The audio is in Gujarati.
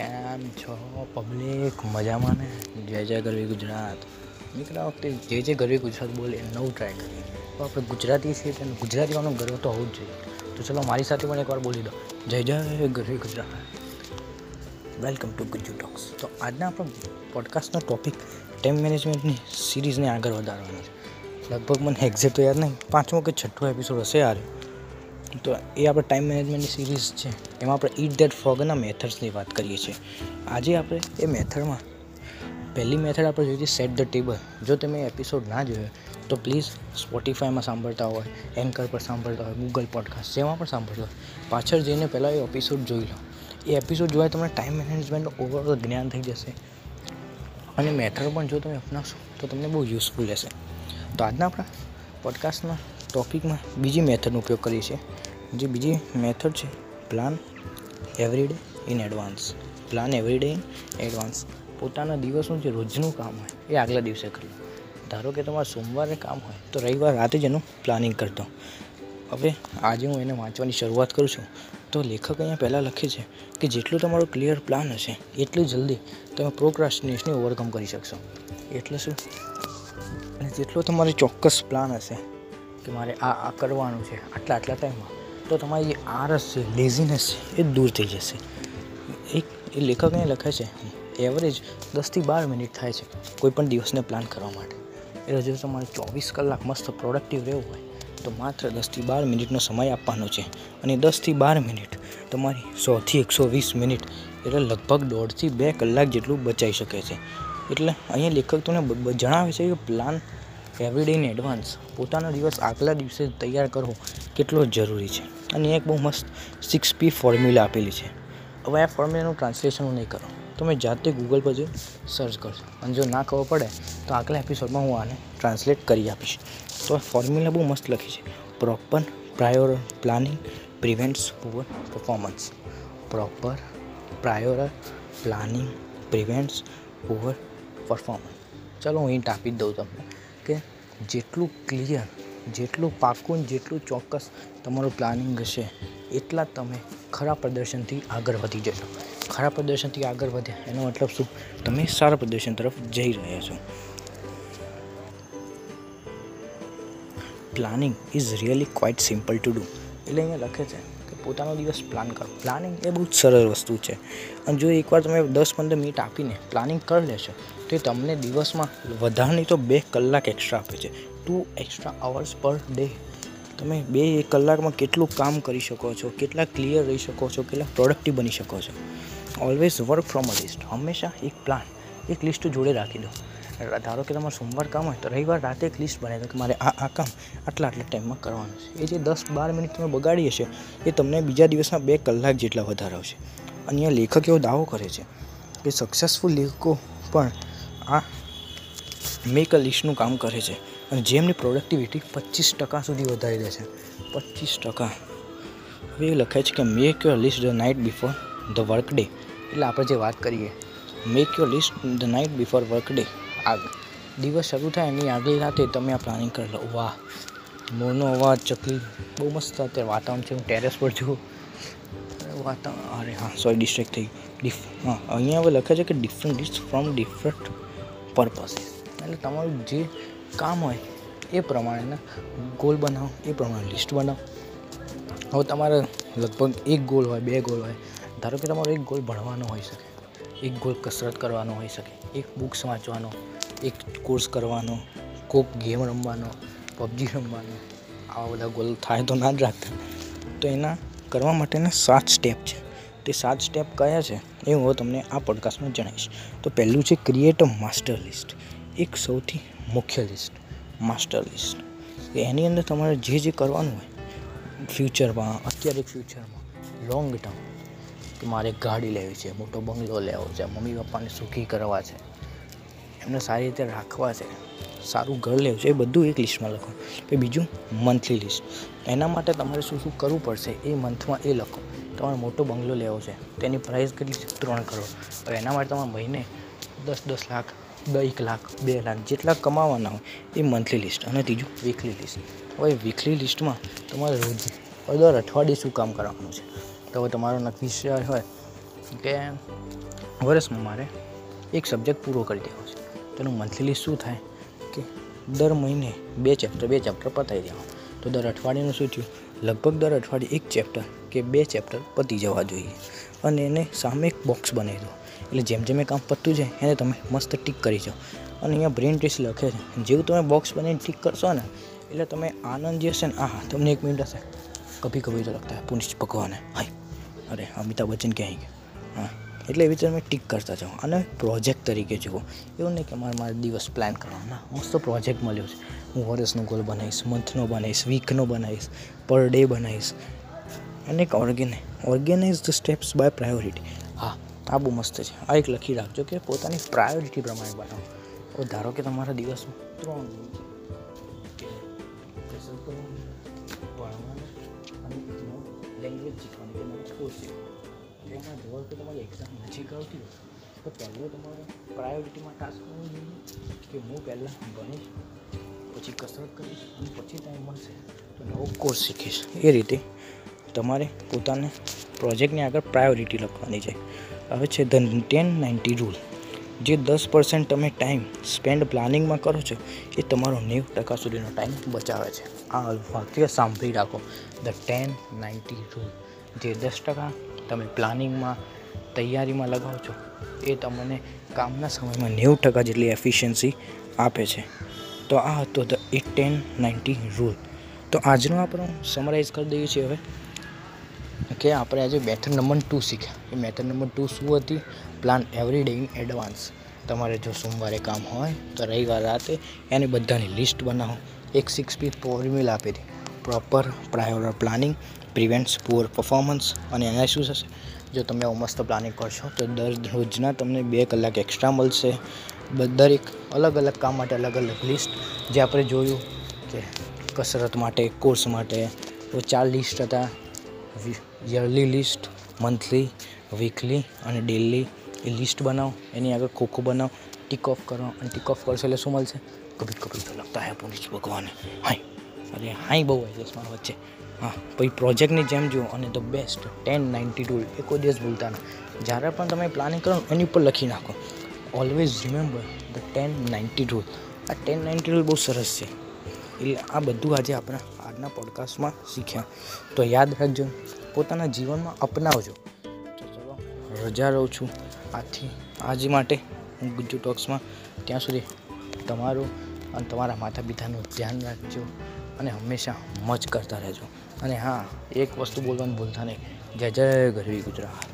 કેમ છો? પબ્લિક મજામાં ને? જય જય ગરવી ગુજરાત. મિત્રો આ વખતે જે જે ગરવી ગુજરાત બોલે એ નવું ટ્રાય કરીએ. તો આપણે ગુજરાતી છીએ તેને ગુજરાતીઓનો ગર્વ તો હોવું જ જોઈએ. તો ચલો મારી સાથે પણ એકવાર બોલી દો. જય જય ગરવી Gujarat. Welcome to Gujju talks તો આજના આપણો પોડકાસ્ટનો ટોપિક ટાઈમ મેનેજમેન્ટની સિરીઝને આગળ વધારવાનો છે. લગભગ મને એક્ઝેક્ટ તો યાદ નહીં. પાંચમો કે છઠ્ઠો એપિસોડ હશે યાર. તો એ આપણે ટાઈમ મેનેજમેન્ટની સિરીઝ છે. એમાં આપણે ઈટ ધેટ ફોગના મેથડ્સની વાત કરીએ છીએ. આજે આપણે એ મેથડમાં પહેલી મેથડ આપણે જોઈએ છીએ સેટ ધ ટેબલ જો તમે એપિસોડ ના જોયો, તો પ્લીઝ સ્પોટિફાઈમાં સાંભળતા હોય એન્કર પર સાંભળતા હોય ગૂગલ પોડકાસ્ટ જેમાં પણ સાંભળતા હોય. પાછળ જઈને પહેલાં એ એપિસોડ જોઈ લો. એ એપિસોડ જોવાય તમને ટાઈમ મેનેજમેન્ટનું ઓવરઓલ જ્ઞાન થઈ જશે. અને મેથડ પણ જો તમે અપનાવશો, તો તમને બહુ યુઝફુલ રહેશે. તો આજના આપણા પોડકાસ્ટના ટોપિકમાં બીજી મેથડનો ઉપયોગ કરીએ છીએ, જે બીજી મેથડ છે plan everyday in advance plan everyday in advance પોતાના દિવસનું જે રોજનું કામ હોય, એ આગલા દિવસે કરવું ધારો કે તમારે સોમવારે કામ હોય, તો રવિવાર રાતે જ એનું પ્લાનિંગ કરતો હવે આજે હું એને વાંચવાની શરૂઆત કરું છું. તો લેખક અહીંયા પહેલાં લખે છે કે જેટલું તમારું ક્લિયર પ્લાન હશે, એટલું જલ્દી તમે પ્રોક્રાસ્ટિનેશને ઓવરકમ કરી શકશો. એટલે શું? અને જેટલો તમારો ચોક્કસ પ્લાન હશે કે મારે આ આ કરવાનું છે આટલા આટલા ટાઈમમાં તો તમારી જે આરસ છે લેઝીનેસ છે, એ દૂર થઈ જશે. એક, એ લેખક અહીંયા લખે છે એવરેજ દસથી બાર મિનિટ થાય છે કોઈ પણ દિવસને પ્લાન કરવા માટે. એટલે જો તમારે ચોવીસ કલાક મસ્ત પ્રોડક્ટિવ રહેવું હોય, તો માત્ર દસથી બાર મિનિટનો સમય આપવાનો છે. અને દસથી બાર મિનિટ તમારી સોથી એકસો વીસ મિનિટ, એટલે લગભગ દોઢથી બે કલાક જેટલું બચાવી શકે છે. એટલે અહીંયા લેખક તમને જણાવે છે કે plan every day in advance પોતાનો દિવસ આગલા દિવસે તૈયાર કરવો કેટલો જરૂરી છે? અને એક બહુ મસ્ત સિક્સ પી ફોર્મ્યુલા આપેલી છે. હવે આ ફોર્મ્યુલાનું ટ્રાન્સલેશન હું નહીં કરું. તમે જાતે ગૂગલ પર જઈ સર્ચ કરશો. અને જો ના ખબર પડે, તો આગલા એપિસોડમાં હું આને ટ્રાન્સલેટ કરી આપીશ. તો આ ફોર્મ્યુલા બહુ મસ્ત લખી છે. Proper prior planning prevents poor performance proper prior planning prevents poor performance ચલો હું હિન્ટ આપી જ દઉં તમને. કે જેટલું ક્લિયર જેટલું પાકું ને જેટલું ચોક્કસ તમારું પ્લાનિંગ હશે, એટલા તમે ખરા પ્રદર્શનથી આગળ વધી જશો. ખરા પ્રદર્શનથી આગળ વધ્યા એનો મતલબ શું? તમે સારા પ્રદર્શન તરફ જઈ રહ્યા છો. Planning is really quite simple to do એટલે અહીંયા લખે છે કે પોતાનો દિવસ પ્લાન કરો. પ્લાનિંગ એ બહુ જ સરળ વસ્તુ છે. અને જો એકવાર તમે દસ પંદર મિનિટ આપીને પ્લાનિંગ કરી લેશો, તો એ તમને દિવસમાં વધારે તો બે કલાક એક્સ્ટ્રા આપે છે. Two extra hours per day તમે બે એક કલાકમાં કેટલું કામ કરી શકો છો, કેટલા ક્લિયર રહી શકો છો, કેટલા પ્રોડક્ટિવ બની શકો છો. Always work from a list હંમેશા એક પ્લાન એક લિસ્ટ જોડે રાખી દો. ધારો કે તમારે સોમવાર કામ હોય તો રવિવાર રાતે એક લિસ્ટ બનાવી દો કે મારે આ આ કામ આટલા આટલા ટાઈમમાં કરવાનું છે. એ જે દસ બાર મિનિટ તમે બગાડી હશે એ તમને બીજા દિવસના બે કલાક જેટલા વધારાવશે અને અહીંયા લેખક એવો દાવો કરે છે કે સક્સેસફુલ લેખકો પણ આ મેક અ લિસ્ટનું કામ કરે છે અને જેમની પ્રોડક્ટિવિટી પચીસ ટકા સુધી વધારી દે છે. પચીસ ટકા. હવે એ લખાય છે કે make your list the night before the work day એટલે આપણે જે વાત કરીએ make your list the night before work day આગ. દિવસ શરૂ થાય એની આગલી રાતે તમે આ પ્લાનિંગ કરી લો. વાહ મોરનો અવાજ, ચકલી. બહુ મસ્ત અત્યારે વાતાવરણ છે. હું ટેરેસ પર છું. વાતાવરણ, અરે હા સોરી ડિસ્ટ્રેક્ટ થઈ ડિફ હા, અહીંયા હવે લખે છે કે different list from different purposes એટલે તમારું જે કામ હોય એ પ્રમાણેના ગોલ બનાવો, એ પ્રમાણે લિસ્ટ બનાવો. હવે તમારે લગભગ એક ગોલ હોય, બે ગોલ હોય. ધારો કે તમારો એક ગોલ ભણવાનો હોઈ શકે, એક ગોલ કસરત કરવાનો હોઈ શકે, એક બુક્સ વાંચવાનો એક કોર્સ કરવાનો, કોક ગેમ રમવાનો પબજી રમવાનો, આવા બધા ગોલ થાય તો ના જ રાખતા. તો એના કરવા માટેના સાત સ્ટેપ છે. તે સાત સ્ટેપ કયા છે એ હું તમને આ પોડકાસ્ટમાં જણાવીશ. તો પહેલું છે ક્રિએટ અ માસ્ટર લિસ્ટ એક સૌથી મુખ્ય લિસ્ટ માસ્ટર લિસ્ટ એની અંદર તમારે જે જે કરવાનું હોય ફ્યુચરમાં અત્યારે ફ્યુચરમાં લોંગ ટર્મ કે મારે ગાડી લેવી છે, મોટો બંગલો લેવો છે મમ્મી પપ્પાને સુખી કરવા છે એમને સારી રીતે રાખવા છે. સારું ઘર લેવું છે, એ બધું એક લિસ્ટમાં લખો. કે બીજું મંથલી લિસ્ટ એના માટે તમારે શું શું કરવું પડશે એ મંથમાં એ લખો. તમારે મોટો બંગલો લેવો છે, તેની પ્રાઇસ કેટલી છે? ત્રણ કરોડ. હવે એના માટે તમારે મહિને દસ દસ લાખ એક લાખ, બે લાખ જેટલા કમાવાના હોય એ મંથલી લિસ્ટ અને ત્રીજું વીકલી લિસ્ટ હવે વીકલી લિસ્ટમાં તમારે રોજ દર અઠવાડિયે શું કામ કરવાનું છે? તો હવે તમારો નક્કી હોય કે વર્ષમાં મારે એક સબ્જેક્ટ પૂરો કરી દેવો છે. તેનું મંથલી શું થાય? કે દર મહિને બે ચેપ્ટર બે ચેપ્ટર પતાવી દેવા. તો દર અઠવાડિયાનું શું થયું? લગભગ દર અઠવાડિયે એક ચેપ્ટર કે બે ચેપ્ટર પતી જવા જોઈએ. અને એને સામે એક બોક્સ બનાવી દો. એટલે જેમ જેમ એ કામ પતતું જાય, એને તમે મસ્ત ટીક કરી જાઓ. અને અહીંયા બ્રેન ટ્રીસ લખે છે. જેવું તમે બોક્સ બનાવીને ટીક કરશો ને, એટલે તમે આનંદ જે હશે ને આ તમને એક મિનિટ હશે. કભી કભી તો લગતા પુનિશ હે હાય. અરે, અમિતાભ બચ્ચન ક્યાં ગયા? હા. એટલે એવી રીતે તમે ટીક કરતા જાઓ અને પ્રોજેક્ટ તરીકે જુઓ એવું નહીં કે મારે મારે દિવસ પ્લાન કરવાનો. મસ્ત પ્રોજેક્ટ મળ્યો છે. હું વર્ષનો ગોલ બનાવીશ મંથનો બનાવીશ વીકનો બનાવીશ પર ડે બનાવીશ. અને એક organ organize the steps by priority હા, આ બહુ મસ્ત છે. આ એક લખી રાખજો કે પોતાની પ્રાયોરિટી પ્રમાણે બનાવો. ધારો કે તમારા દિવસમાં ત્રણ લેંગ્વેજ શીખવાની કે મને કોર્સ શીખવાનો એમાં જોવા તો તમારી એક્ઝામ નજીક આવતી હોય તો પહેલું તમારે પ્રાયોરિટીમાં ટાસ્ક હોવો જોઈએ, કે હું પહેલાં ભણીશ, પછી કસરત કરીશ, અને પછી ટાઈમ મળશે. તો નવો કોર્સ શીખીશ. એ રીતે તમારે પોતાને પ્રોજેક્ટની આગળ પ્રાયોરિટી લખવાની છે. હવે છે ધ ટેન નાઇન્ટી રૂલ જે દસ પર્સન્ટ તમે ટાઈમ સ્પેન્ડ પ્લાનિંગમાં કરો છો, એ તમારો નેવું ટકા સુધીનો ટાઈમ બચાવે છે. આ વાક્ય સાંભળી રાખો. ધ ટેન નાઇન્ટી રૂલ જે દસ ટકા તમે પ્લાનિંગમાં, તૈયારીમાં લગાવો છો, એ તમને કામના સમયમાં નેવું ટકા જેટલી એફિશિયન્સી આપે છે. તો આ હતો the at ten ninety rule તો આજનો આપણો સમરાઇઝ કરી દઈએ છીએ હવે કે આપણે આજે મેથડ નંબર ટુ શીખ્યા. એ મેથડ નંબર ટુ શું હતી? Plan every day in advance તમારે જો સોમવારે કામ હોય, તો રવિવાર રાતે એની બધાની લિસ્ટ બનાવો. એક સિક્સ પી ફોર્મ્યુલા આપી હતી proper prior planning prevents poor performance અને એના શું થશે જો તમે આવું મસ્ત પ્લાનિંગ કરશો, તો દર રોજના તમને બે કલાક એક્સ્ટ્રા મળશે. દરેક અલગ અલગ કામ માટે અલગ અલગ લિસ્ટ જે આપણે જોયું કે કસરત માટે કોર્સ માટે, તો ચાર લિસ્ટ હતા. યરલી લિસ્ટ મંથલી વીકલી અને ડેલી એ લિસ્ટ બનાવો, એની આગળ ખોખો બનાવો ટીક ઓફ કરો અને ટીક ઓફ કરશો એટલે શું મળશે? કભી કભી તો લગતા હે પોલીસ ભગવાન. હાય. અરે હાઈ બહુ હોય છે મારા વચ્ચે. હા, પછી પ્રોજેક્ટની જેમ જુઓ, અને the best ten ninety too એ કોઈ દિવસ ભૂલતા ના. જ્યારે પણ તમે પ્લાનિંગ કરો એની ઉપર લખી નાખો. Always remember the ten ninety rule આ ટેન નાઇન્ટી રૂલ બહુ સરસ છે. એટલે આ બધું આજે આપણે આજના પોડકાસ્ટમાં શીખ્યા. તો યાદ રાખજો, પોતાના જીવનમાં અપનાવજો. તો ચલો, રજા રહું છું આથી, આજ માટે હું ગુજ્જુ ટોક્સમાં ત્યાં સુધી તમારું અને તમારા માતા પિતાનું ધ્યાન રાખજો. અને હંમેશા મોજ કરતા રહેજો. અને હા, એક વસ્તુ બોલવાનું ભૂલતા નહીં. જય જય ગરવી ગુજરાત.